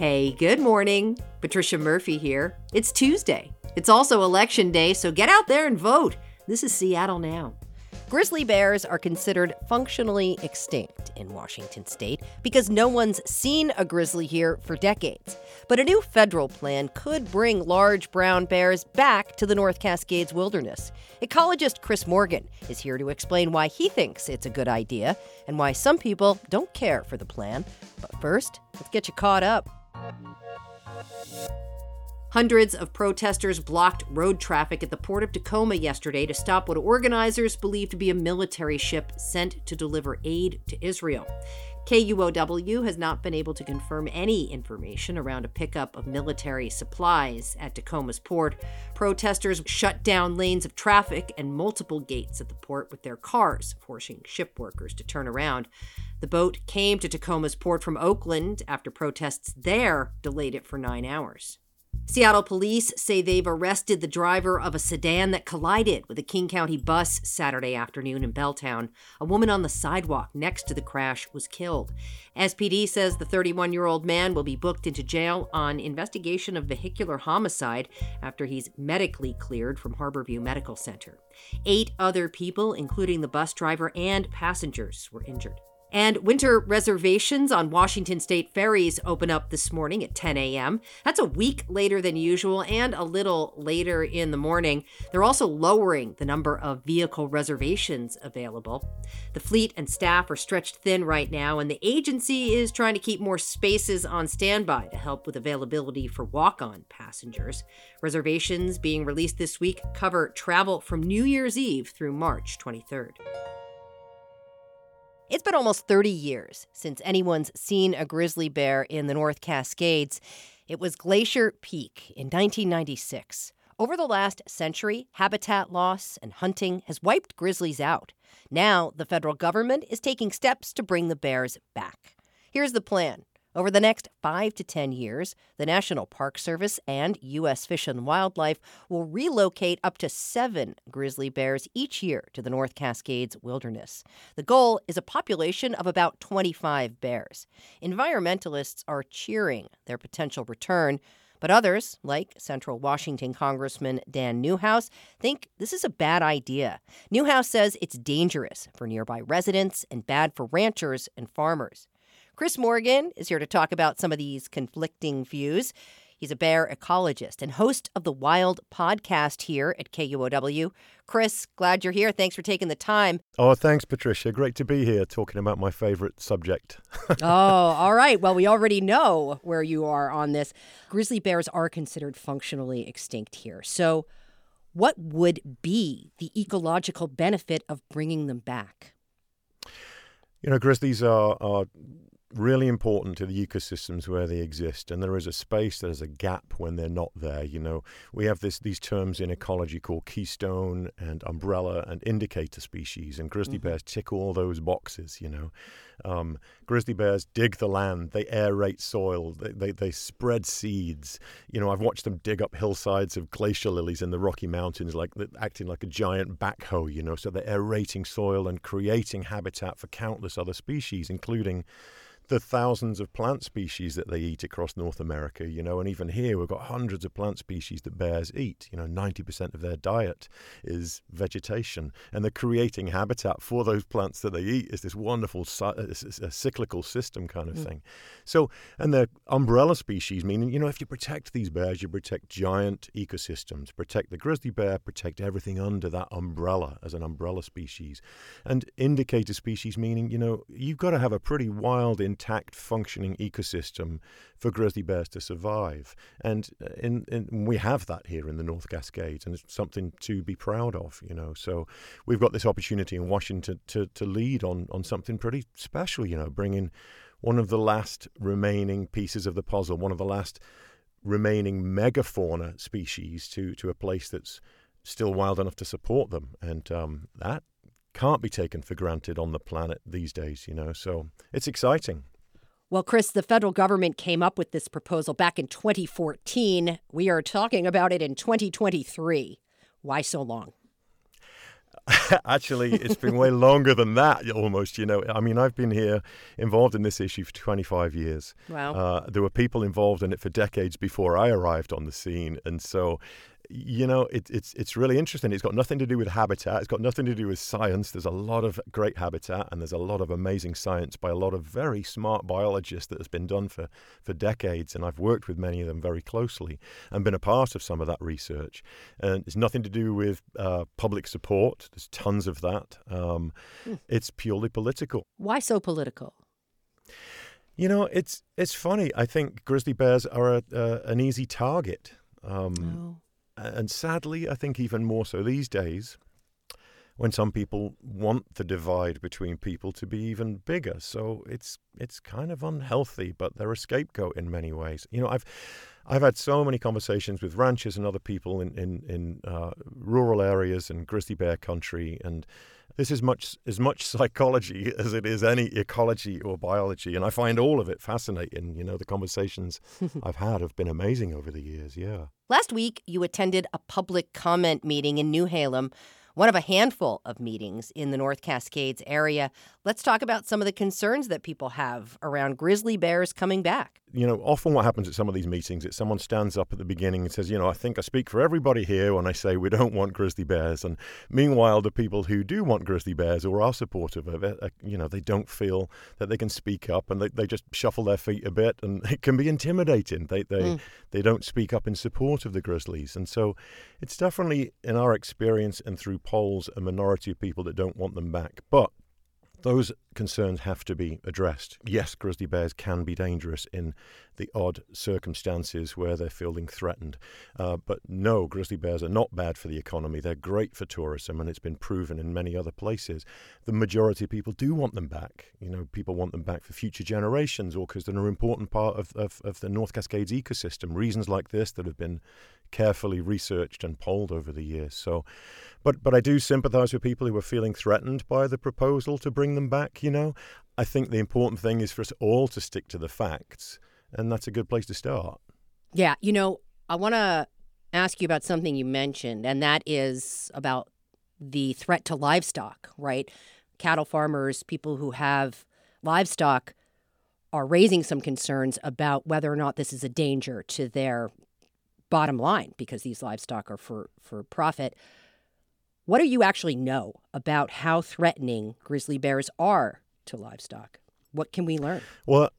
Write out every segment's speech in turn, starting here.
Hey, good morning. Patricia Murphy here. It's Tuesday. It's also election day, so get out there and vote. This is Seattle Now. Grizzly bears are considered functionally extinct in Washington state because no one's seen a grizzly here for decades. But a new federal plan could bring large brown bears back to the North Cascades wilderness. Ecologist Chris Morgan is here to explain why he thinks it's a good idea and why some people don't care for the plan. But first, let's get you caught up. Hundreds of protesters blocked road traffic at the port of Tacoma yesterday to stop what organizers believe to be a military ship sent to deliver aid to Israel. KUOW has not been able to confirm any information around a pickup of military supplies at Tacoma's port. Protesters shut down lanes of traffic and multiple gates at the port with their cars, forcing ship workers to turn around. The boat came to Tacoma's port from Oakland after protests there delayed it for nine hours. Seattle police say they've arrested the driver of a sedan that collided with a King County bus Saturday afternoon in Belltown. A woman on the sidewalk next to the crash was killed. SPD says the 31 year old man will be booked into jail on investigation of vehicular homicide after he's medically cleared from Harborview Medical Center. Eight other people, including the bus driver and passengers, were injured. And winter reservations on Washington State ferries open up this morning at 10 a.m. That's a week later than usual and a little later in the morning. They're also lowering the number of vehicle reservations available. The fleet and staff are stretched thin right now, and the agency is trying to keep more spaces on standby to help with availability for walk on passengers. Reservations being released this week cover travel from New Year's Eve through March 23rd. It's been almost 30 years since anyone's seen a grizzly bear in the North Cascades. It was Glacier Peak in 1996. Over the last century, habitat loss and hunting has wiped grizzlies out. Now, the federal government is taking steps to bring the bears back. Here's the plan over the next five to 10 years, the National Park Service and U.S. Fish and Wildlife will relocate up to seven grizzly bears each year to the North Cascades wilderness. The goal is a population of about 25 bears. Environmentalists are cheering their potential return. But others, like Central Washington Congressman Dan Newhouse, think this is a bad idea. Newhouse says it's dangerous for nearby residents and bad for ranchers and farmers. Chris Morgan is here to talk about some of these conflicting views. He's a bear ecologist and host of the Wild podcast here at KUOW. Chris, glad you're here. Thanks for taking the time. Oh, thanks, Patricia. Great to be here talking about my favorite subject. oh, all right. Well, we already know where you are on this. Grizzly bears are considered functionally extinct here. So, what would be the ecological benefit of bringing them back? You know, grizzlies are, are really important to the ecosystems where they exist and there is a space there's a gap when they're not there you know. We have this these terms in ecology called keystone and umbrella and indicator species and grizzly mm-hmm. bears tick all those boxes you know. Um, grizzly bears dig the land they aerate soil they, they, they spread seeds. You know i've watched them dig up hillsides of glacier lilies in the rocky mountains like acting like a giant backhoe you know. So they're aerating soil and creating habitat for countless other species including the thousands of plant species that they eat across North America, you know, and even here we've got hundreds of plant species that bears eat. You know, 90% of their diet is vegetation, and they're creating habitat for those plants that they eat. It's this wonderful a cyclical system kind of mm. thing. So, and the umbrella species, meaning, you know, if you protect these bears, you protect giant ecosystems, protect the grizzly bear, protect everything under that umbrella as an umbrella species. And indicator species, meaning, you know, you've got to have a pretty wild, intact, functioning ecosystem for grizzly bears to survive. And uh, in, in, we have that here in the North Cascades, and it's something to be proud of, you know. So we've got this opportunity in Washington to, to lead on, on something pretty special, you know, bringing one of the last remaining pieces of the puzzle, one of the last remaining megafauna species to, to a place that's still wild enough to support them. And um, that can't be taken for granted on the planet these days, you know. So it's exciting. Well, Chris, the federal government came up with this proposal back in 2014. We are talking about it in 2023. Why so long? Actually, it's been way longer than that, almost. You know, I mean, I've been here involved in this issue for 25 years. Wow. Uh, there were people involved in it for decades before I arrived on the scene, and so you know, it, it's it's really interesting. It's got nothing to do with habitat. It's got nothing to do with science. There's a lot of great habitat, and there's a lot of amazing science by a lot of very smart biologists that has been done for for decades. And I've worked with many of them very closely and been a part of some of that research. And it's nothing to do with uh, public support. There's tons of that. Um, hmm. It's purely political. Why so political? You know, it's it's funny. I think grizzly bears are a, uh, an easy target. Um, oh and sadly, I think even more so these days, when some people want the divide between people to be even bigger. So it's it's kind of unhealthy, but they're a scapegoat in many ways. You know, I've I've had so many conversations with ranchers and other people in in, in uh, rural areas and grizzly bear country, and this is much as much psychology as it is any ecology or biology, and I find all of it fascinating. You know, the conversations I've had have been amazing over the years. Yeah. Last week, you attended a public comment meeting in Newhalem one of a handful of meetings in the North Cascades area. Let's talk about some of the concerns that people have around grizzly bears coming back. You know, often what happens at some of these meetings is someone stands up at the beginning and says, you know, I think I speak for everybody here when I say we don't want grizzly bears. And meanwhile, the people who do want grizzly bears or are supportive of it, you know, they don't feel that they can speak up and they, they just shuffle their feet a bit and it can be intimidating. They, they, mm. they don't speak up in support of the grizzlies. And so it's definitely, in our experience and through polls, a minority of people that don't want them back. But those concerns have to be addressed. Yes, grizzly bears can be dangerous in the odd circumstances where they're feeling threatened. Uh, but no, grizzly bears are not bad for the economy. They're great for tourism, and it's been proven in many other places. The majority of people do want them back. You know, people want them back for future generations or because they're an important part of, of, of the North Cascades ecosystem. Reasons like this that have been carefully researched and polled over the years. So, but but I do sympathise with people who are feeling threatened by the proposal to bring them back. You know, I think the important thing is for us all to stick to the facts, and that's a good place to start. Yeah, you know, I want to ask you about something you mentioned, and that is about the threat to livestock. Right, cattle farmers, people who have livestock are raising some concerns about whether or not this is a danger to their bottom line because these livestock are for, for profit. What do you actually know about how threatening grizzly bears are to livestock? What can we learn? Well,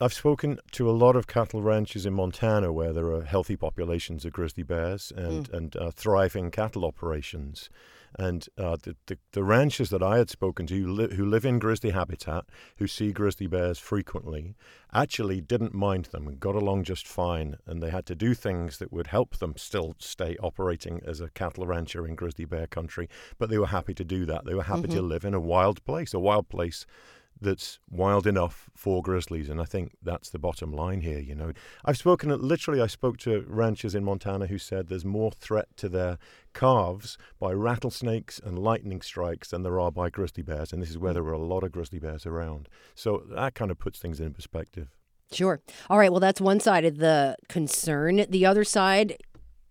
I've spoken to a lot of cattle ranches in Montana where there are healthy populations of grizzly bears and, mm. and uh, thriving cattle operations. And uh, the, the, the, ranchers that I had spoken to who, li- who live in grizzly habitat, who see grizzly bears frequently, actually didn't mind them and got along just fine. And they had to do things that would help them still stay operating as a cattle rancher in grizzly bear country. But they were happy to do that. They were happy mm-hmm. to live in a wild place, a wild place that's wild enough for grizzlies, and I think that's the bottom line here. You know, I've spoken literally. I spoke to ranchers in Montana who said there's more threat to their calves by rattlesnakes and lightning strikes than there are by grizzly bears, and this is where there were a lot of grizzly bears around. So that kind of puts things in perspective. Sure. All right. Well, that's one side of the concern. The other side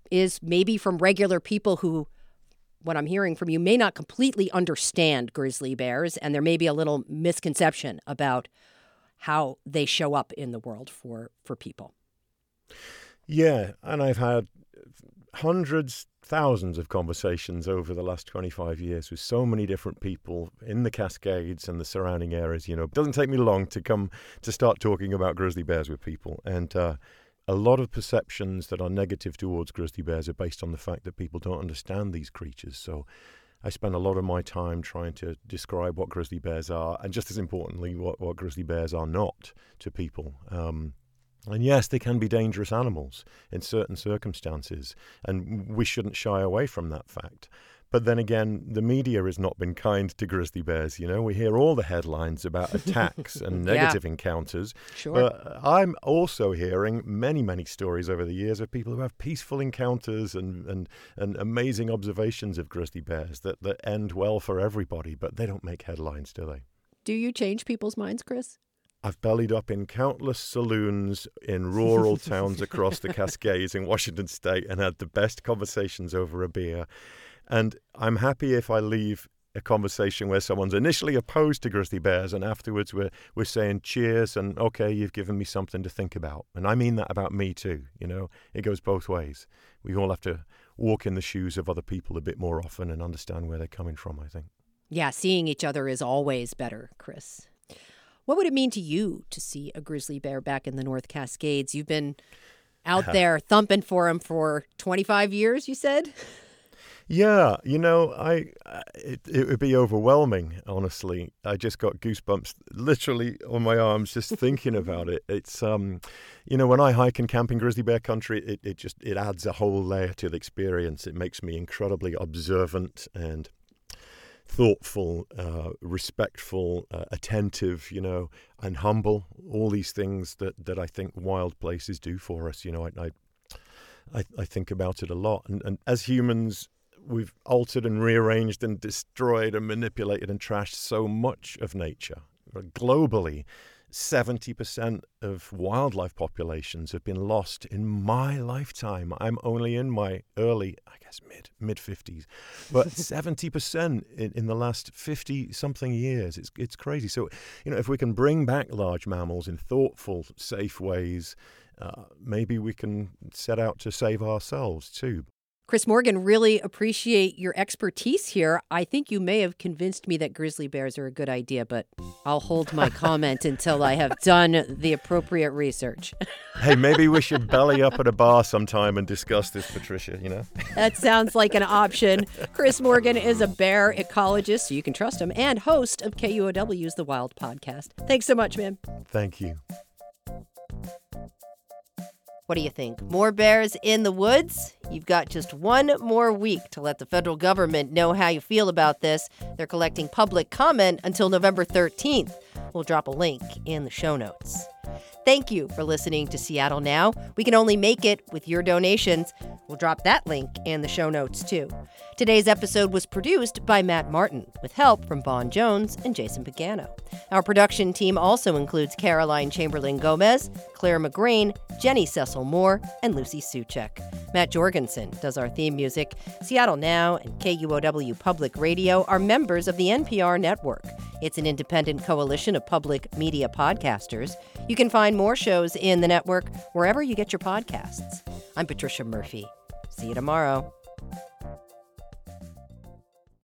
is maybe from regular people who what I'm hearing from you may not completely understand grizzly bears, and there may be a little misconception about how they show up in the world for, for people. Yeah, and I've had hundreds, thousands of conversations over the last 25 years with so many different people in the Cascades and the surrounding areas. You know, it doesn't take me long to come to start talking about grizzly bears with people. And uh, a lot of perceptions that are negative towards grizzly bears are based on the fact that people don't understand these creatures. So I spend a lot of my time trying to describe what grizzly bears are, and just as importantly, what, what grizzly bears are not to people. Um, and yes, they can be dangerous animals in certain circumstances, and we shouldn't shy away from that fact. But then again, the media has not been kind to grizzly bears. You know, we hear all the headlines about attacks and negative yeah. encounters. Sure. But I'm also hearing many, many stories over the years of people who have peaceful encounters and, and, and amazing observations of grizzly bears that, that end well for everybody, but they don't make headlines, do they? Do you change people's minds, Chris? I've bellied up in countless saloons in rural towns across the Cascades in Washington state and had the best conversations over a beer And I'm happy if I leave a conversation where someone's initially opposed to grizzly bears and afterwards we're we're saying cheers and okay you've given me something to think about. And i mean that about me too you know? It goes both ways. We all have to walk in the shoes of other people a bit more often and understand where they're coming from i think. Yeah seeing each other is always better chris. What would it mean to you to see a grizzly bear back in the north cascades? You've been out there thumping for him for 25 years you said Yeah, you know, I it, it would be overwhelming. Honestly, I just got goosebumps literally on my arms just thinking about it. It's um, you know, when I hike and camp in grizzly bear country, it, it just it adds a whole layer to the experience. It makes me incredibly observant and thoughtful, uh, respectful, uh, attentive, you know, and humble. All these things that, that I think wild places do for us. You know, I, I, I think about it a lot. And, and as humans, we've altered and rearranged and destroyed and manipulated and trashed so much of nature. Globally, 70% of wildlife populations have been lost in my lifetime. I'm only in my early, I guess, mid mid 50s, but 70% in, in the last 50 something years. It's, it's crazy. So, you know, if we can bring back large mammals in thoughtful, safe ways, uh, maybe we can set out to save ourselves too. Chris Morgan, really appreciate your expertise here. I think you may have convinced me that grizzly bears are a good idea, but I'll hold my comment until I have done the appropriate research. hey, maybe we should belly up at a bar sometime and discuss this, Patricia, you know? that sounds like an option. Chris Morgan is a bear ecologist, so you can trust him, and host of KUOW's The Wild Podcast. Thanks so much, man. Thank you. What do you think? More bears in the woods? You've got just one more week to let the federal government know how you feel about this. They're collecting public comment until November 13th. We'll drop a link in the show notes. Thank you for listening to Seattle Now. We can only make it with your donations. We'll drop that link in the show notes too. Today's episode was produced by Matt Martin with help from Vaughn Jones and Jason Pagano. Our production team also includes Caroline Chamberlain Gomez, Claire McGrain, Jenny Cecil Moore, and Lucy Soucek. Matt Jorgensen does our theme music. Seattle Now and KUOW Public Radio are members of the NPR network. It's an independent coalition of public media podcasters. You can find more shows in the network wherever you get your podcasts. I'm Patricia Murphy. See you tomorrow.